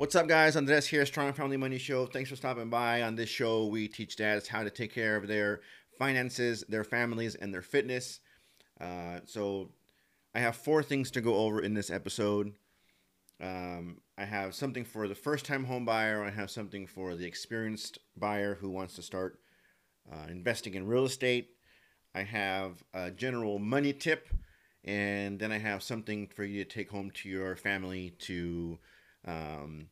What's up, guys? Andres here, Strong Family Money Show. Thanks for stopping by. On this show, we teach dads how to take care of their finances, their families, and their fitness. Uh, so, I have four things to go over in this episode. Um, I have something for the first time home buyer, I have something for the experienced buyer who wants to start uh, investing in real estate. I have a general money tip, and then I have something for you to take home to your family to um,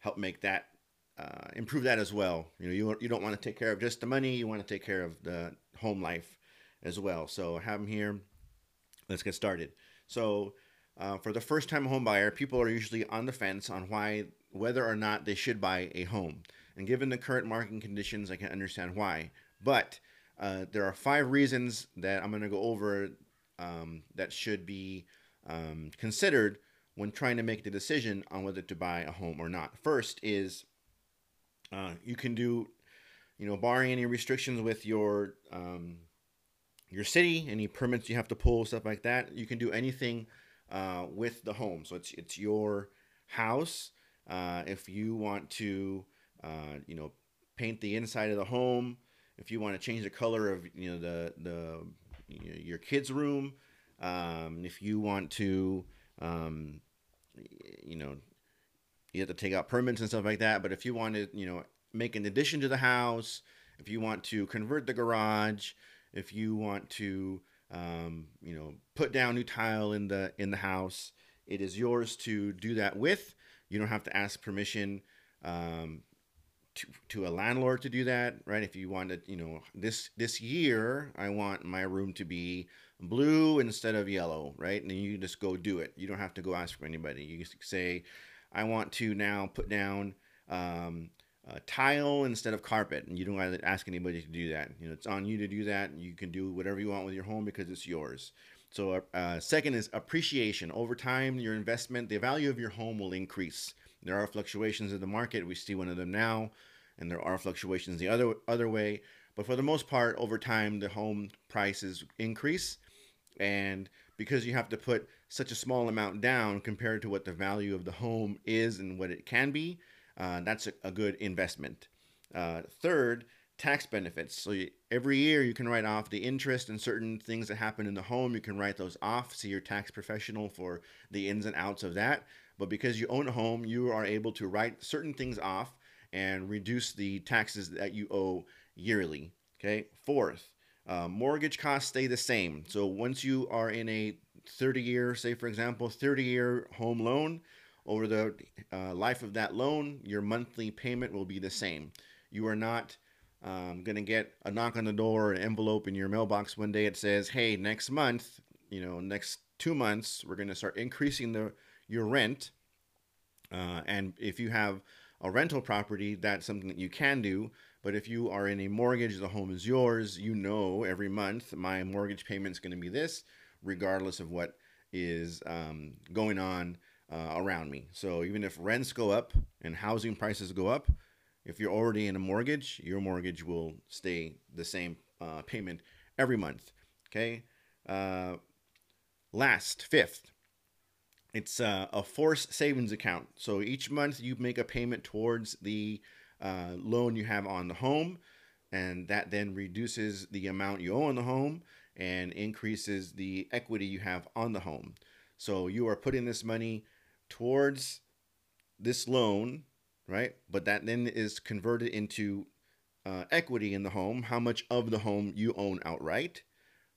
help make that uh, improve that as well. You know, you, you don't want to take care of just the money; you want to take care of the home life as well. So I have them here. Let's get started. So uh, for the first-time home buyer, people are usually on the fence on why whether or not they should buy a home. And given the current market conditions, I can understand why. But uh, there are five reasons that I'm going to go over um, that should be um, considered when trying to make the decision on whether to buy a home or not. First is uh, you can do, you know, barring any restrictions with your um, your city, any permits you have to pull, stuff like that. You can do anything uh, with the home. So it's it's your house. Uh, if you want to, uh, you know, paint the inside of the home, if you want to change the color of you know the the you know, your kids' room, um, if you want to um, you know, you have to take out permits and stuff like that. But if you want to, you know, make an addition to the house, if you want to convert the garage, if you want to, um, you know, put down new tile in the in the house, it is yours to do that with. You don't have to ask permission um, to, to a landlord to do that, right? If you want you know, this this year I want my room to be blue instead of yellow, right? And you just go do it. You don't have to go ask for anybody. You just say, I want to now put down um, tile instead of carpet, and you don't have to ask anybody to do that. You know, it's on you to do that. You can do whatever you want with your home because it's yours. So, uh, second is appreciation. Over time, your investment, the value of your home will increase. There are fluctuations in the market. We see one of them now, and there are fluctuations the other other way. But for the most part, over time, the home prices increase and because you have to put such a small amount down compared to what the value of the home is and what it can be, uh, that's a, a, good investment. Uh, third, tax benefits. So you, every year you can write off the interest and certain things that happen in the home. You can write those off. See your tax professional for the ins and outs of that. But because you own a home, you are able to write certain things off and reduce the taxes that you owe yearly. Okay. Fourth, uh, mortgage costs stay the same. So once you are in a 30 year, say for example, 30 year home loan, over the uh, life of that loan, your monthly payment will be the same. You are not um, going to get a knock on the door, or an envelope in your mailbox one day. It says, "Hey, next month, you know, next two months, we're going to start increasing the your rent." Uh, and if you have a rental property, that's something that you can do. But if you are in a mortgage, the home is yours, you know every month my mortgage payment is going to be this, regardless of what is um, going on uh, around me. So even if rents go up and housing prices go up, if you're already in a mortgage, your mortgage will stay the same uh, payment every month. Okay. Uh, last, fifth, it's uh, a forced savings account. So each month you make a payment towards the uh, loan you have on the home, and that then reduces the amount you owe on the home and increases the equity you have on the home. So you are putting this money towards this loan, right? But that then is converted into uh, equity in the home, how much of the home you own outright,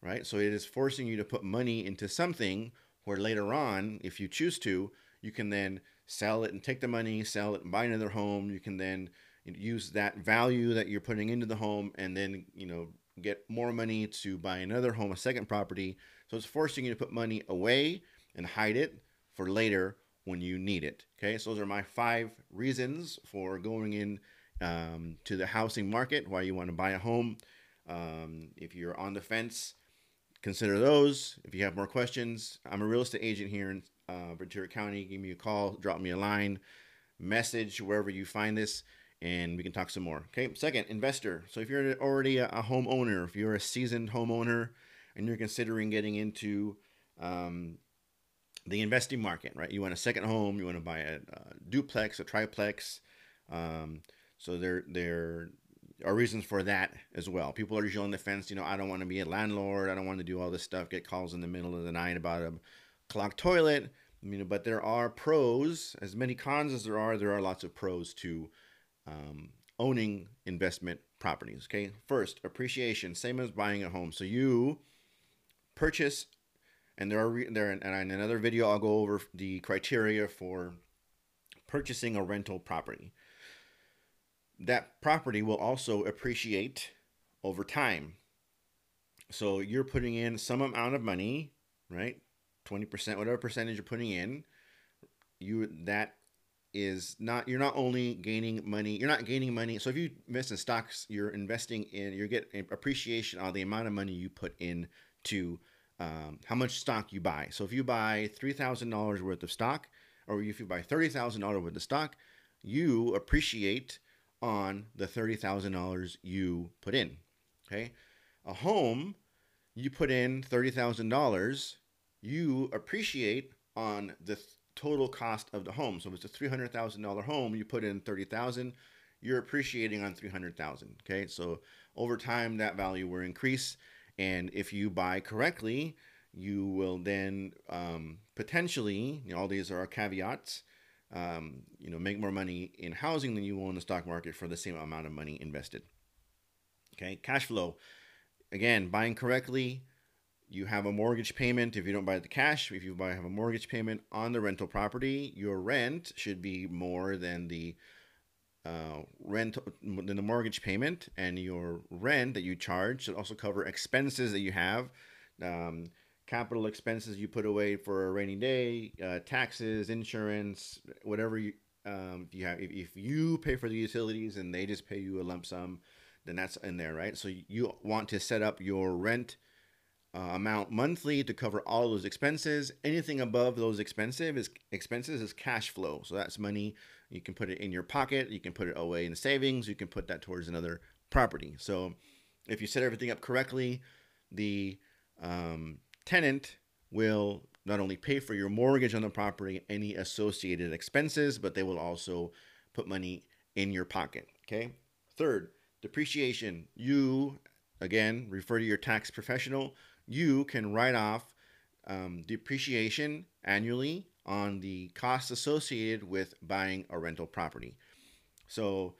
right? So it is forcing you to put money into something where later on, if you choose to, you can then sell it and take the money, sell it and buy another home. You can then use that value that you're putting into the home and then you know get more money to buy another home a second property. So it's forcing you to put money away and hide it for later when you need it okay? So those are my five reasons for going in um, to the housing market why you want to buy a home. Um, if you're on the fence consider those if you have more questions i'm a real estate agent here in uh, ventura county give me a call drop me a line message wherever you find this and we can talk some more. Okay. Second, investor. So if you're already a, homeowner, if you're a seasoned homeowner and you're considering getting into um, the investing market, right? You want a second home, you want to buy a, a duplex, a triplex. Um, so there there are reasons for that as well. People are usually on the fence. You know, I don't want to be a landlord. I don't want to do all this stuff. Get calls in the middle of the night about a clogged toilet. You know, but there are pros. As many cons as there are, there are lots of pros to um, owning investment properties. Okay, first appreciation, same as buying a home. So you purchase and there are there and in another video I'll go over the criteria for purchasing a rental property. That property will also appreciate over time. So you're putting in some amount of money, right? 20%, whatever percentage you're putting in, you that is not you're not only gaining money, you're not gaining money. So if you invest in stocks, you're investing in you get appreciation on the amount of money you put in to um, how much stock you buy. So if you buy $3,000 worth of stock, or if you buy $30,000 worth of stock, you appreciate on the $30,000 you put in. Okay. A home, you put in $30,000, you appreciate on the total cost of the home. So if it's a $300,000 home, you put in 30,000, you're appreciating on 300,000. Okay. So over time, that value will increase and if you buy correctly, you will then um, potentially, you know, all these are caveats, um, you know, make more money in housing than you will in the stock market for the same amount of money invested. Okay, cash flow. Again, buying correctly, you have a mortgage payment if you don't buy the cash. If you buy have a mortgage payment on the rental property, your rent should be more than the uh, rent than the mortgage payment and your rent that you charge should also cover expenses that you have um, capital expenses you put away for a rainy day uh, taxes insurance whatever you um, you have if, if you pay for the utilities and they just pay you a lump sum then that's in there right so you want to set up your rent uh, amount monthly to cover all those expenses anything above those expensive is expenses is cash flow so that's money you can put it in your pocket. You can put it away in the savings. You can put that towards another property. So if you set everything up correctly, the um, tenant will not only pay for your mortgage on the property, any associated expenses, but they will also put money in your pocket. Okay. Third, depreciation. You, again, refer to your tax professional. You can write off um, depreciation annually on the costs associated with buying a rental property. So,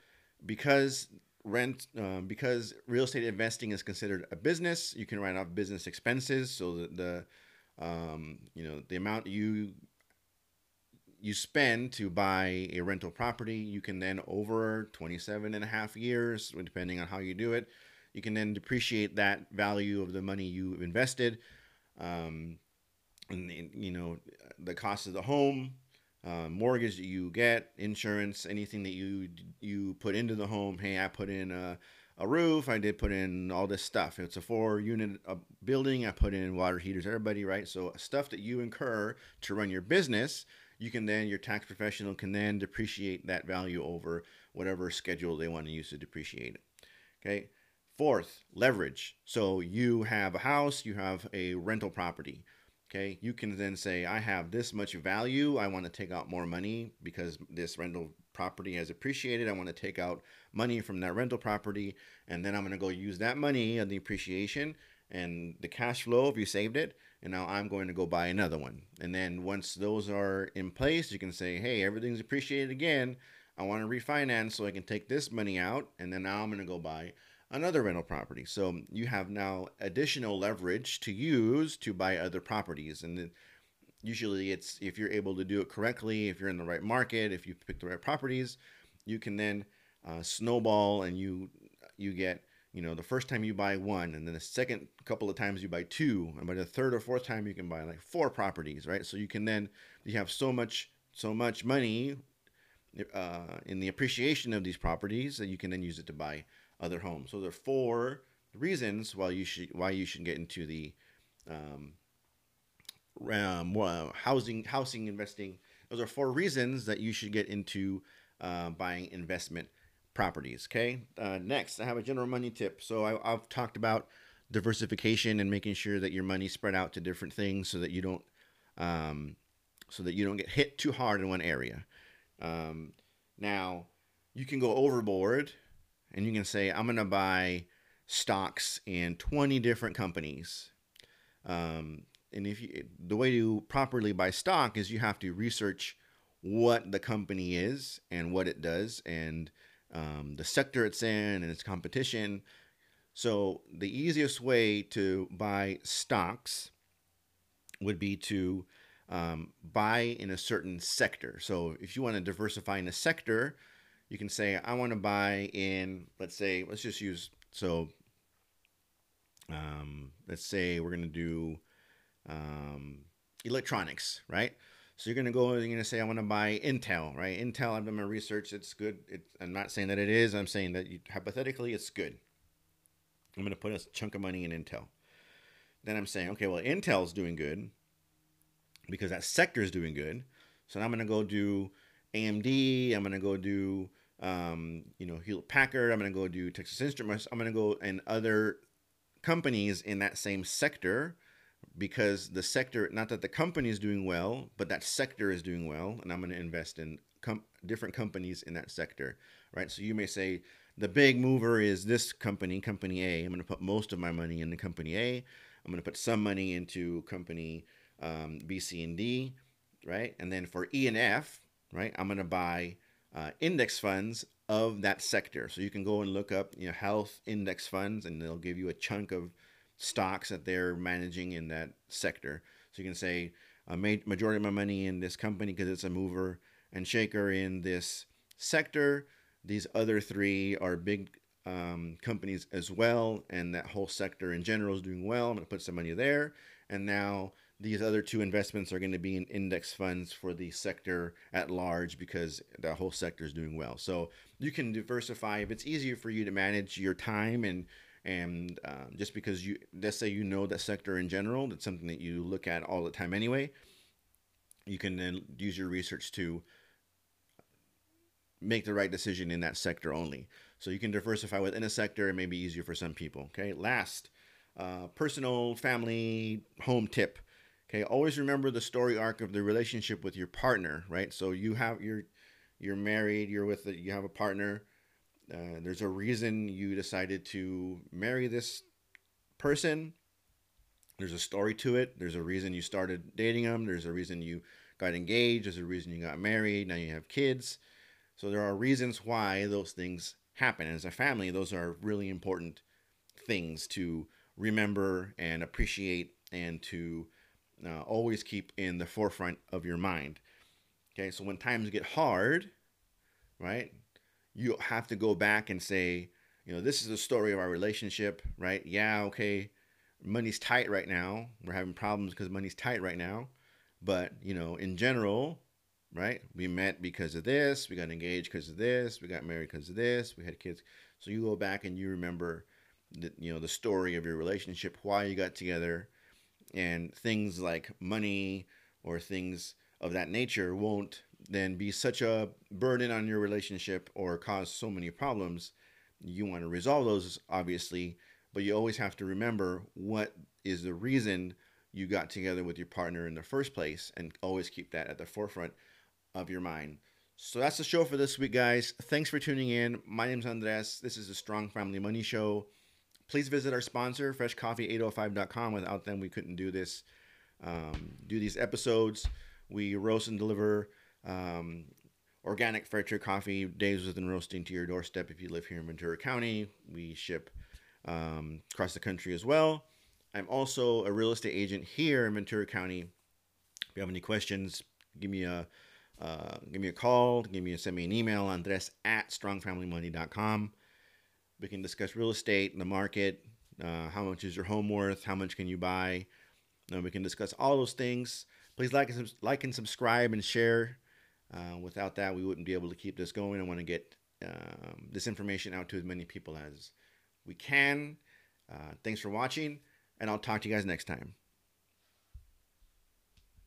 because rent, um, because real estate investing is considered a business, you can write off business expenses. So the, the um, you know the amount you you spend to buy a rental property, you can then over 27 and a half years, depending on how you do it, you can then depreciate that value of the money you've invested. Um, and you know the cost of the home, uh, mortgage that you get, insurance, anything that you you put into the home. Hey, I put in a, a roof. I did put in all this stuff. It's a four unit uh, building. I put in water heaters. Everybody, right? So stuff that you incur to run your business, you can then your tax professional can then depreciate that value over whatever schedule they want to use to depreciate it. Okay. Fourth, leverage. So you have a house, you have a rental property. Okay, you can then say, I have this much value. I want to take out more money because this rental property has appreciated. I want to take out money from that rental property, and then I'm going to go use that money and the appreciation and the cash flow if you saved it. And now I'm going to go buy another one. And then once those are in place, you can say, hey, everything's appreciated again. I want to refinance so I can take this money out, and then now I'm going to go buy another rental property. So you have now additional leverage to use to buy other properties. And usually it's if you're able to do it correctly, if you're in the right market, if you pick the right properties, you can then uh, snowball and you you get you know the first time you buy one and then the second couple of times you buy two and by the third or fourth time you can buy like four properties right so you can then you have so much so much money uh, in the appreciation of these properties that you can then use it to buy other homes. So there are four reasons why you should why you should get into the um, um, housing housing investing. Those are four reasons that you should get into uh, buying investment properties. Okay. Uh, next, I have a general money tip. So I, have talked about diversification and making sure that your money spread out to different things so that you don't um, so that you don't get hit too hard in one area. Um, now, you can go overboard and you can say, I'm going to buy stocks in 20 different companies. Um, and if you, the way to properly buy stock is you have to research what the company is and what it does and um, the sector it's in and its competition. So the easiest way to buy stocks would be to um, buy in a certain sector. So if you want to diversify in a sector, you can say, I want to buy in, let's say, let's just use, so um, let's say we're going to do um, electronics, right? So you're going to go and you're going to say, I want to buy Intel, right? Intel, I've done my research. It's good. It's, I'm not saying that it is. I'm saying that you, hypothetically it's good. I'm going to put a chunk of money in Intel. Then I'm saying, okay, well, Intel's doing good because that sector is doing good. So now I'm going to go do AMD. I'm going to go do, um, you know, Hewlett Packard. I'm going to go do Texas Instruments. I'm going to go and other companies in that same sector because the sector, not that the company is doing well, but that sector is doing well, and I'm going to invest in com- different companies in that sector, right? So you may say the big mover is this company, company A. I'm going to put most of my money in the company A. I'm going to put some money into company um, B, C, and D, right? And then for E and F, right, I'm going to buy uh, index funds of that sector. So you can go and look up, you know, health index funds, and they'll give you a chunk of stocks that they're managing in that sector. So you can say, I made majority of my money in this company because it's a mover and shaker in this sector. These other three are big um, companies as well, and that whole sector in general is doing well. I'm going to put some money there. And now these other two investments are going to be in index funds for the sector at large because the whole sector is doing well. So you can diversify. If it's easier for you to manage your time and and um, just because you let's say you know that sector in general that's something that you look at all the time anyway you can then use your research to make the right decision in that sector only. So you can diversify within a sector it may be easier for some people okay? Last uh, personal family home tip okay always remember the story arc of the relationship with your partner right so you have you're you're married you're with a, you have a partner uh, there's a reason you decided to marry this person. There's a story to it. There's a reason you started dating them. There's a reason you got engaged. There's a reason you got married. Now you have kids. So there are reasons why those things happen. As a family, those are really important things to remember and appreciate and to uh, always keep in the forefront of your mind. Okay, so when times get hard, right? you have to go back and say, you know, this is the story of our relationship, right? Yeah, okay, money's tight right now. We're having problems because money's tight right now. But, you know, in general, right? We met because of this, we got engaged because of this, we got married because of this, we had kids. So you go back and you remember the, you know, the story of your relationship, why you got together, and things like money or things of that nature won't then be such a burden on your relationship or cause so many problems. You want to resolve those, obviously, but you always have to remember what is the reason you got together with your partner in the first place and always keep that at the forefront of your mind. So that's the show for this week, guys. Thanks for tuning in. My name is Andres. This is the Strong Family Money Show. Please visit our sponsor, freshcoffee805.com. Without them, we couldn't do this, um, do these episodes. We roast and deliver um, organic fair trade coffee, days within roasting to your doorstep if you live here in Ventura County. We ship um, across the country as well. I'm also a real estate agent here in Ventura County. If you have any questions, give me a uh, give me a call, give me a send me an email, Andres at strongfamilymoney.com. We can discuss real estate, and the market, uh, how much is your home worth, how much can you buy. And we can discuss all those things. Please like and, like and subscribe and share uh, without that, we wouldn't be able to keep this going. I want to get um, this information out to as many people as we can. Uh, thanks for watching, and I'll talk to you guys next time.